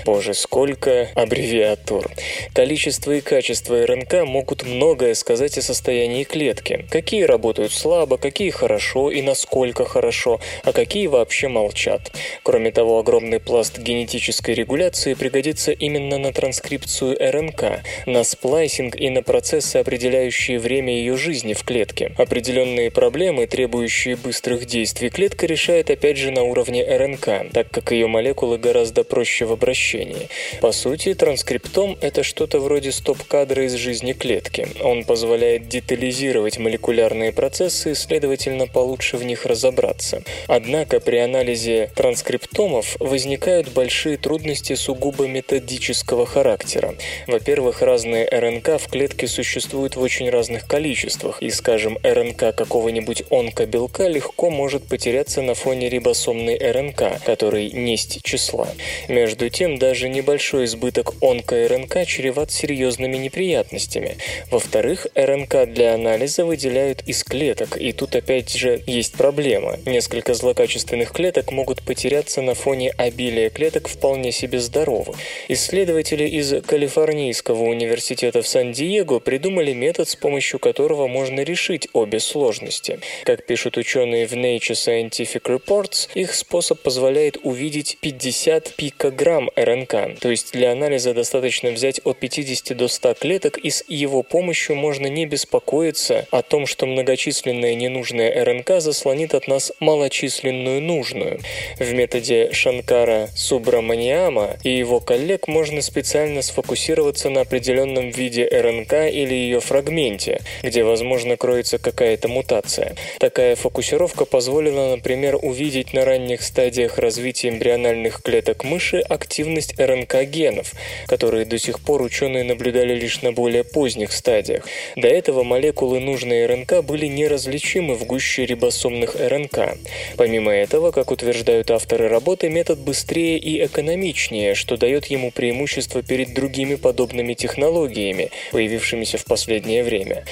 Боже, сколько аббревиатур. Количество и качество РНК могут многое сказать о состоянии клетки. Какие работают слабо, какие хорошо и насколько хорошо, а какие вообще молчат. Кроме того, огромный пласт генетической регуляции пригодится именно на транскрипцию РНК, на сплайсинг и на процессы, определяющие время ее жизни, жизни в клетке. Определенные проблемы, требующие быстрых действий, клетка решает опять же на уровне РНК, так как ее молекулы гораздо проще в обращении. По сути, транскриптом – это что-то вроде стоп-кадра из жизни клетки. Он позволяет детализировать молекулярные процессы и, следовательно, получше в них разобраться. Однако при анализе транскриптомов возникают большие трудности сугубо методического характера. Во-первых, разные РНК в клетке существуют в очень разных количествах, свойствах, и, скажем, РНК какого-нибудь онкобелка легко может потеряться на фоне рибосомной РНК, который несть числа. Между тем, даже небольшой избыток онко-РНК чреват серьезными неприятностями. Во-вторых, РНК для анализа выделяют из клеток, и тут опять же есть проблема. Несколько злокачественных клеток могут потеряться на фоне обилия клеток вполне себе здоровых. Исследователи из Калифорнийского университета в Сан-Диего придумали метод, с помощью которого можно решить обе сложности. Как пишут ученые в Nature Scientific Reports, их способ позволяет увидеть 50 пикограмм РНК, то есть для анализа достаточно взять от 50 до 100 клеток, и с его помощью можно не беспокоиться о том, что многочисленная ненужная РНК заслонит от нас малочисленную нужную. В методе Шанкара Субраманиама и его коллег можно специально сфокусироваться на определенном виде РНК или ее фрагменте, где, возможно, кроется какая-то мутация. Такая фокусировка позволила, например, увидеть на ранних стадиях развития эмбриональных клеток мыши активность РНК-генов, которые до сих пор ученые наблюдали лишь на более поздних стадиях. До этого молекулы нужной РНК были неразличимы в гуще рибосомных РНК. Помимо этого, как утверждают авторы работы, метод быстрее и экономичнее, что дает ему преимущество перед другими подобными технологиями, появившимися в последнее время.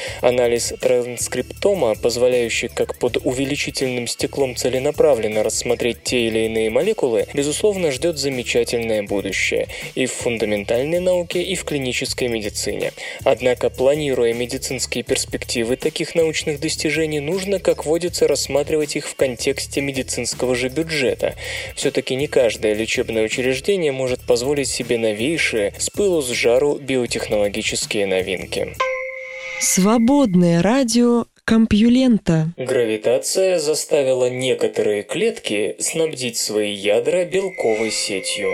Анализ транскриптома, позволяющий как под увеличительным стеклом целенаправленно рассмотреть те или иные молекулы, безусловно, ждет замечательное будущее и в фундаментальной науке, и в клинической медицине. Однако, планируя медицинские перспективы таких научных достижений, нужно, как водится, рассматривать их в контексте медицинского же бюджета. Все-таки не каждое лечебное учреждение может позволить себе новейшие, с пылу с жару биотехнологические новинки. Свободное радио Компьюлента. Гравитация заставила некоторые клетки снабдить свои ядра белковой сетью.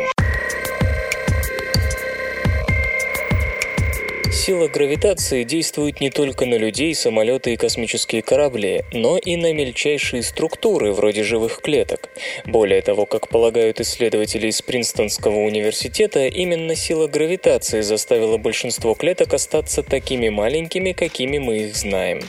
Сила гравитации действует не только на людей, самолеты и космические корабли, но и на мельчайшие структуры, вроде живых клеток. Более того, как полагают исследователи из Принстонского университета, именно сила гравитации заставила большинство клеток остаться такими маленькими, какими мы их знаем.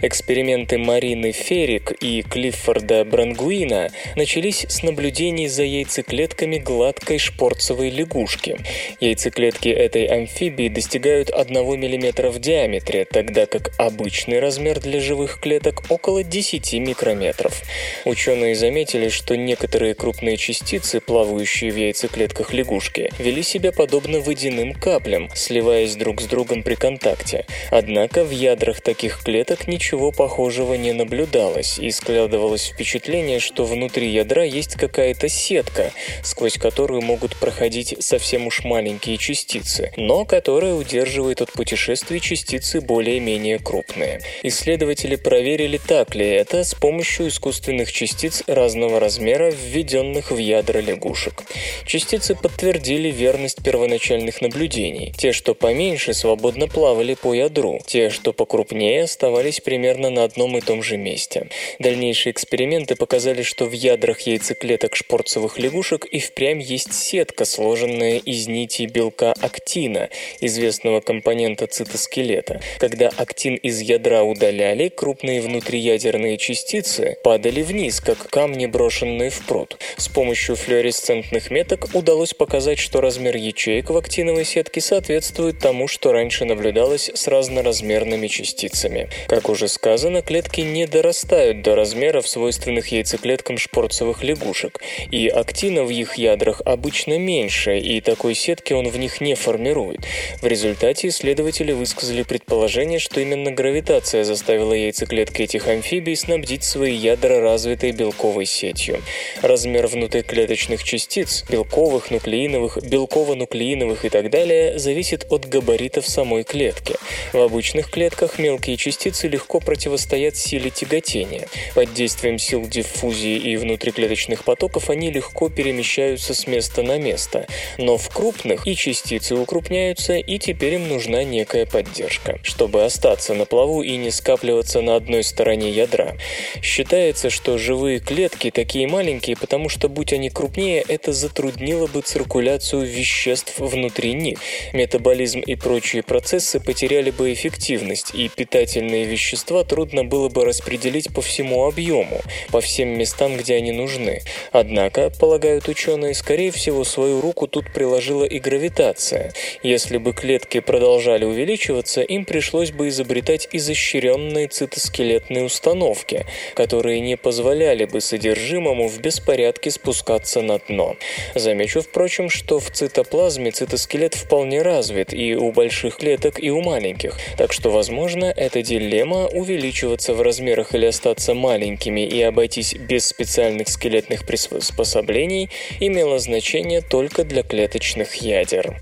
Эксперименты Марины Ферик и Клиффорда Брангуина начались с наблюдений за яйцеклетками гладкой шпорцевой лягушки. Яйцеклетки этой амфибии достигают 1 мм в диаметре, тогда как обычный размер для живых клеток около 10 микрометров. Ученые заметили, что некоторые крупные частицы, плавающие в яйцеклетках лягушки, вели себя подобно водяным каплям, сливаясь друг с другом при контакте. Однако в ядрах таких клеток ничего похожего не наблюдалось, и складывалось впечатление, что внутри ядра есть какая-то сетка, сквозь которую могут проходить совсем уж маленькие частицы, но которая удерживает от путешествий частицы более-менее крупные. Исследователи проверили, так ли это с помощью искусственных частиц разного размера, введенных в ядра лягушек. Частицы подтвердили верность первоначальных наблюдений. Те, что поменьше, свободно плавали по ядру. Те, что покрупнее, оставались примерно на одном и том же месте. Дальнейшие эксперименты показали, что в ядрах яйцеклеток шпорцевых лягушек и впрямь есть сетка, сложенная из нитей белка актина, известного компонента фрагмента цитоскелета. Когда актин из ядра удаляли, крупные внутриядерные частицы падали вниз, как камни, брошенные в пруд. С помощью флуоресцентных меток удалось показать, что размер ячеек в актиновой сетке соответствует тому, что раньше наблюдалось с разноразмерными частицами. Как уже сказано, клетки не дорастают до размеров, свойственных яйцеклеткам шпорцевых лягушек, и актина в их ядрах обычно меньше, и такой сетки он в них не формирует. В результате исследователи высказали предположение, что именно гравитация заставила яйцеклетки этих амфибий снабдить свои ядра развитой белковой сетью. Размер внутриклеточных частиц, белковых, нуклеиновых, белково-нуклеиновых и так далее, зависит от габаритов самой клетки. В обычных клетках мелкие частицы легко противостоят силе тяготения. Под действием сил диффузии и внутриклеточных потоков они легко перемещаются с места на место. Но в крупных и частицы укрупняются, и теперь им нужны нужна некая поддержка, чтобы остаться на плаву и не скапливаться на одной стороне ядра. Считается, что живые клетки такие маленькие, потому что, будь они крупнее, это затруднило бы циркуляцию веществ внутри них. Метаболизм и прочие процессы потеряли бы эффективность, и питательные вещества трудно было бы распределить по всему объему, по всем местам, где они нужны. Однако, полагают ученые, скорее всего, свою руку тут приложила и гравитация. Если бы клетки продолжали увеличиваться, им пришлось бы изобретать изощренные цитоскелетные установки, которые не позволяли бы содержимому в беспорядке спускаться на дно. Замечу, впрочем, что в цитоплазме цитоскелет вполне развит и у больших клеток, и у маленьких, так что, возможно, эта дилемма увеличиваться в размерах или остаться маленькими и обойтись без специальных скелетных приспособлений имела значение только для клеточных ядер.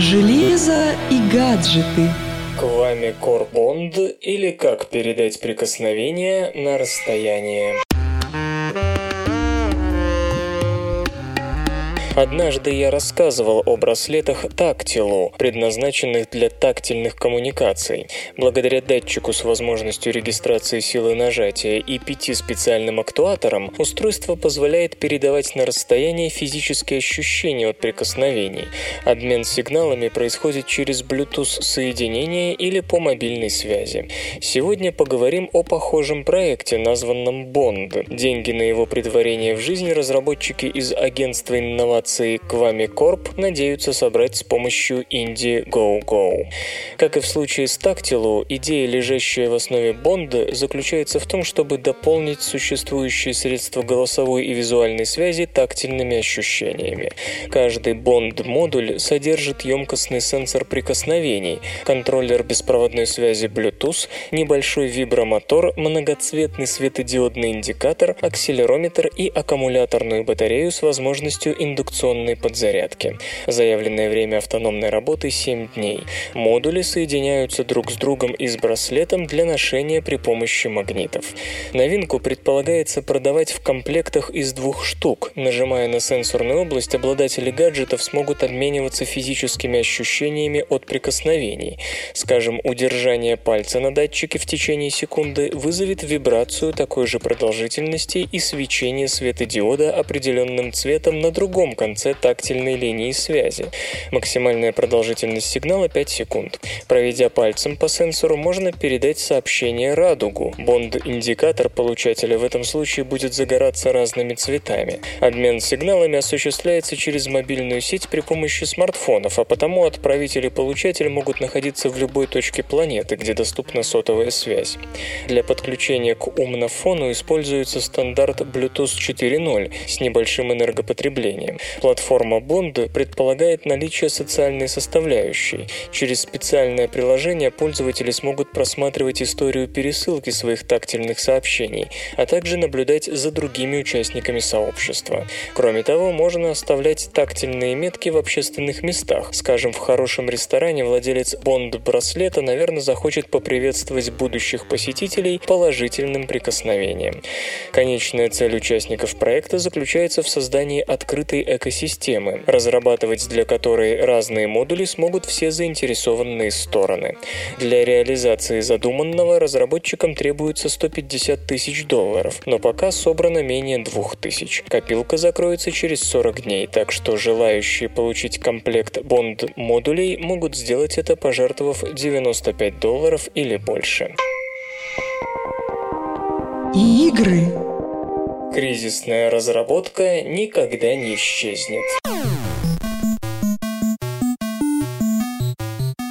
Железо и гаджеты. Квами Корбонд или как передать прикосновение на расстояние. Однажды я рассказывал о браслетах тактилу, предназначенных для тактильных коммуникаций. Благодаря датчику с возможностью регистрации силы нажатия и пяти специальным актуаторам, устройство позволяет передавать на расстояние физические ощущения от прикосновений. Обмен сигналами происходит через Bluetooth соединение или по мобильной связи. Сегодня поговорим о похожем проекте, названном Bond. Деньги на его притворение в жизнь разработчики из агентства инноваций корпорации Kwame Corp надеются собрать с помощью Indiegogo. Как и в случае с Tactilo, идея, лежащая в основе Бонда, заключается в том, чтобы дополнить существующие средства голосовой и визуальной связи тактильными ощущениями. Каждый Bond-модуль содержит емкостный сенсор прикосновений, контроллер беспроводной связи Bluetooth, небольшой вибромотор, многоцветный светодиодный индикатор, акселерометр и аккумуляторную батарею с возможностью индукционного индукционной подзарядки. Заявленное время автономной работы 7 дней. Модули соединяются друг с другом и с браслетом для ношения при помощи магнитов. Новинку предполагается продавать в комплектах из двух штук. Нажимая на сенсорную область, обладатели гаджетов смогут обмениваться физическими ощущениями от прикосновений. Скажем, удержание пальца на датчике в течение секунды вызовет вибрацию такой же продолжительности и свечение светодиода определенным цветом на другом конце тактильной линии связи. Максимальная продолжительность сигнала 5 секунд. Проведя пальцем по сенсору, можно передать сообщение радугу. Бонд-индикатор получателя в этом случае будет загораться разными цветами. Обмен сигналами осуществляется через мобильную сеть при помощи смартфонов, а потому отправитель и получатель могут находиться в любой точке планеты, где доступна сотовая связь. Для подключения к умнофону используется стандарт Bluetooth 4.0 с небольшим энергопотреблением. Платформа Bond предполагает наличие социальной составляющей. Через специальное приложение пользователи смогут просматривать историю пересылки своих тактильных сообщений, а также наблюдать за другими участниками сообщества. Кроме того, можно оставлять тактильные метки в общественных местах. Скажем, в хорошем ресторане владелец Bond-браслета, наверное, захочет поприветствовать будущих посетителей положительным прикосновением. Конечная цель участников проекта заключается в создании открытой экосистемы разрабатывать для которой разные модули смогут все заинтересованные стороны. Для реализации задуманного разработчикам требуется 150 тысяч долларов, но пока собрано менее 2000. Копилка закроется через 40 дней, так что желающие получить комплект бонд модулей могут сделать это, пожертвовав 95 долларов или больше. игры Кризисная разработка никогда не исчезнет.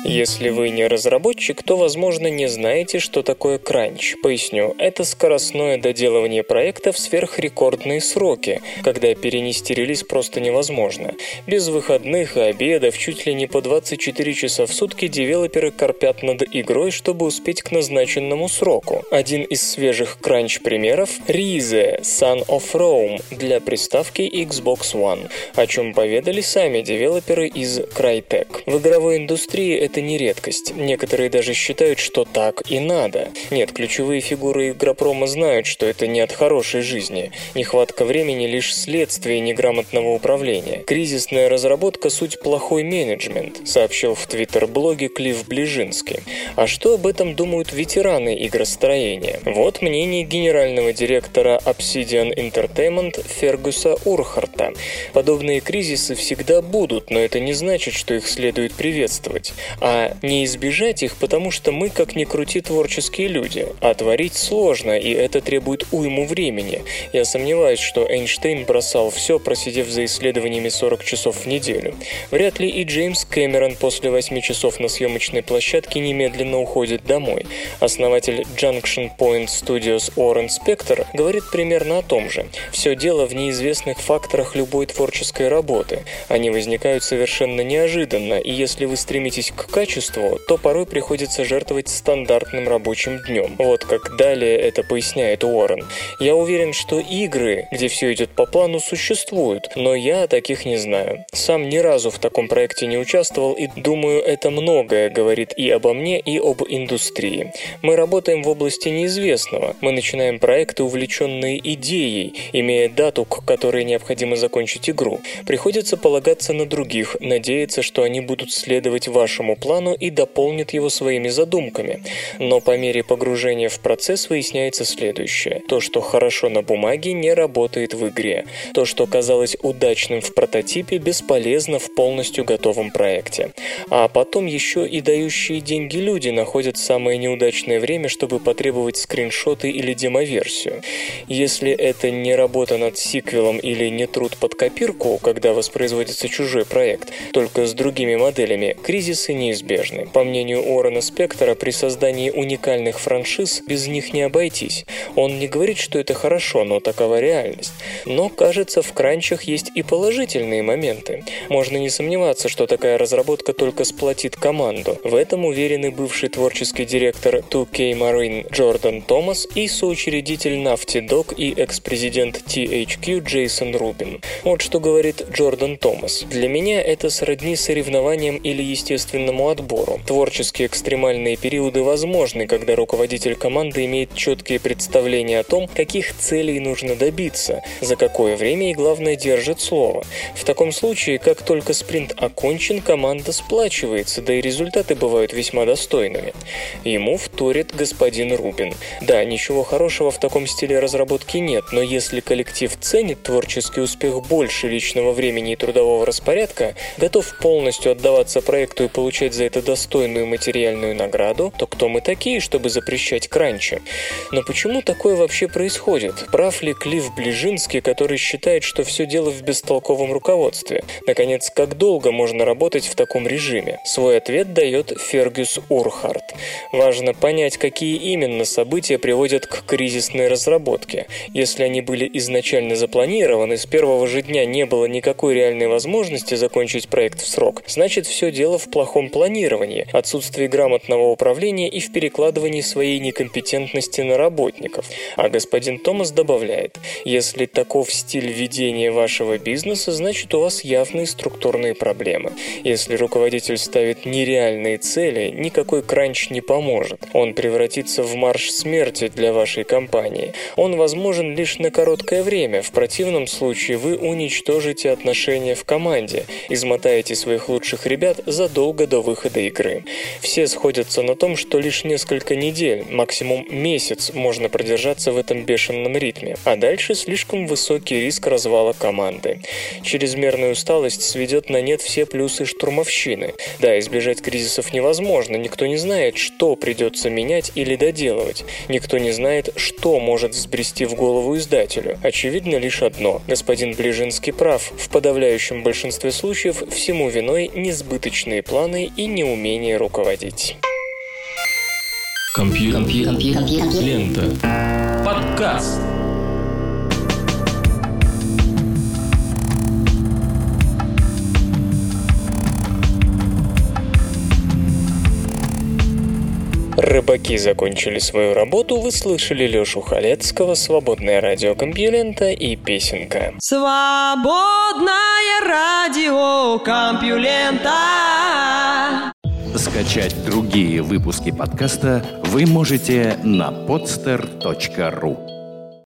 Если вы не разработчик, то, возможно, не знаете, что такое кранч. Поясню, это скоростное доделывание проекта в сверхрекордные сроки, когда перенести релиз просто невозможно. Без выходных и обедов чуть ли не по 24 часа в сутки девелоперы корпят над игрой, чтобы успеть к назначенному сроку. Один из свежих кранч-примеров — Rize Son of Rome для приставки Xbox One, о чем поведали сами девелоперы из Crytek. В игровой индустрии это это не редкость. Некоторые даже считают, что так и надо. Нет, ключевые фигуры Игропрома знают, что это не от хорошей жизни. Нехватка времени – лишь следствие неграмотного управления. Кризисная разработка – суть плохой менеджмент, сообщил в твиттер-блоге Клифф Ближинский. А что об этом думают ветераны игростроения? Вот мнение генерального директора Obsidian Entertainment Фергуса Урхарта. Подобные кризисы всегда будут, но это не значит, что их следует приветствовать. А не избежать их, потому что мы, как ни крути, творческие люди. А творить сложно, и это требует уйму времени. Я сомневаюсь, что Эйнштейн бросал все, просидев за исследованиями 40 часов в неделю. Вряд ли и Джеймс Кэмерон после 8 часов на съемочной площадке немедленно уходит домой. Основатель Junction Point Studios Орен Спектр говорит примерно о том же. Все дело в неизвестных факторах любой творческой работы. Они возникают совершенно неожиданно, и если вы стремитесь к качеству, то порой приходится жертвовать стандартным рабочим днем. Вот как далее это поясняет Уоррен. Я уверен, что игры, где все идет по плану, существуют, но я таких не знаю. Сам ни разу в таком проекте не участвовал и думаю, это многое говорит и обо мне, и об индустрии. Мы работаем в области неизвестного. Мы начинаем проекты, увлеченные идеей, имея дату, к которой необходимо закончить игру. Приходится полагаться на других, надеяться, что они будут следовать вашему плану и дополнят его своими задумками. Но по мере погружения в процесс выясняется следующее. То, что хорошо на бумаге, не работает в игре. То, что казалось удачным в прототипе, бесполезно в полностью готовом проекте. А потом еще и дающие деньги люди находят самое неудачное время, чтобы потребовать скриншоты или демоверсию. Если это не работа над сиквелом или не труд под копирку, когда воспроизводится чужой проект, только с другими моделями, кризисы неизбежны. По мнению Уоррена Спектора, при создании уникальных франшиз без них не обойтись. Он не говорит, что это хорошо, но такова реальность. Но, кажется, в кранчах есть и положительные моменты. Можно не сомневаться, что такая разработка только сплотит команду. В этом уверены бывший творческий директор 2K Marine Джордан Томас и соучредитель Naughty Dog и экс-президент THQ Джейсон Рубин. Вот что говорит Джордан Томас. «Для меня это сродни соревнованиям или естественному отбору. Творческие экстремальные периоды возможны, когда руководитель команды имеет четкие представления о том, каких целей нужно добиться, за какое время и, главное, держит слово. В таком случае, как только спринт окончен, команда сплачивается, да и результаты бывают весьма достойными. Ему вторит господин Рубин. Да, ничего хорошего в таком стиле разработки нет, но если коллектив ценит творческий успех больше личного времени и трудового распорядка, готов полностью отдаваться проекту и получать за это достойную материальную награду, то кто мы такие, чтобы запрещать кранчи? Но почему такое вообще происходит? Прав ли Клифф Ближинский, который считает, что все дело в бестолковом руководстве? Наконец, как долго можно работать в таком режиме? Свой ответ дает Фергюс Урхарт. Важно понять, какие именно события приводят к кризисной разработке. Если они были изначально запланированы, с первого же дня не было никакой реальной возможности закончить проект в срок, значит все дело в плохом планировании, отсутствии грамотного управления и в перекладывании своей некомпетентности на работников. А господин Томас добавляет, если таков стиль ведения вашего бизнеса, значит у вас явные структурные проблемы. Если руководитель ставит нереальные цели, никакой кранч не поможет. Он превратится в марш смерти для вашей компании. Он возможен лишь на короткое время, в противном случае вы уничтожите отношения в команде, измотаете своих лучших ребят задолго до выхода игры. Все сходятся на том, что лишь несколько недель, максимум месяц можно продержаться в этом бешеном ритме, а дальше слишком высокий риск развала команды. Чрезмерная усталость сведет на нет все плюсы штурмовщины. Да, избежать кризисов невозможно, никто не знает, что придется менять или доделывать. Никто не знает, что может взбрести в голову издателю. Очевидно лишь одно. Господин Ближинский прав. В подавляющем большинстве случаев всему виной несбыточные планы и неумение руководить. Компьютер. Компьютер. Лента. Подкаст. Рыбаки закончили свою работу, вы слышали Лёшу Халецкого, свободное радио Компьюлента и песенка. Свободное радио Компьюлента. Скачать другие выпуски подкаста вы можете на podster.ru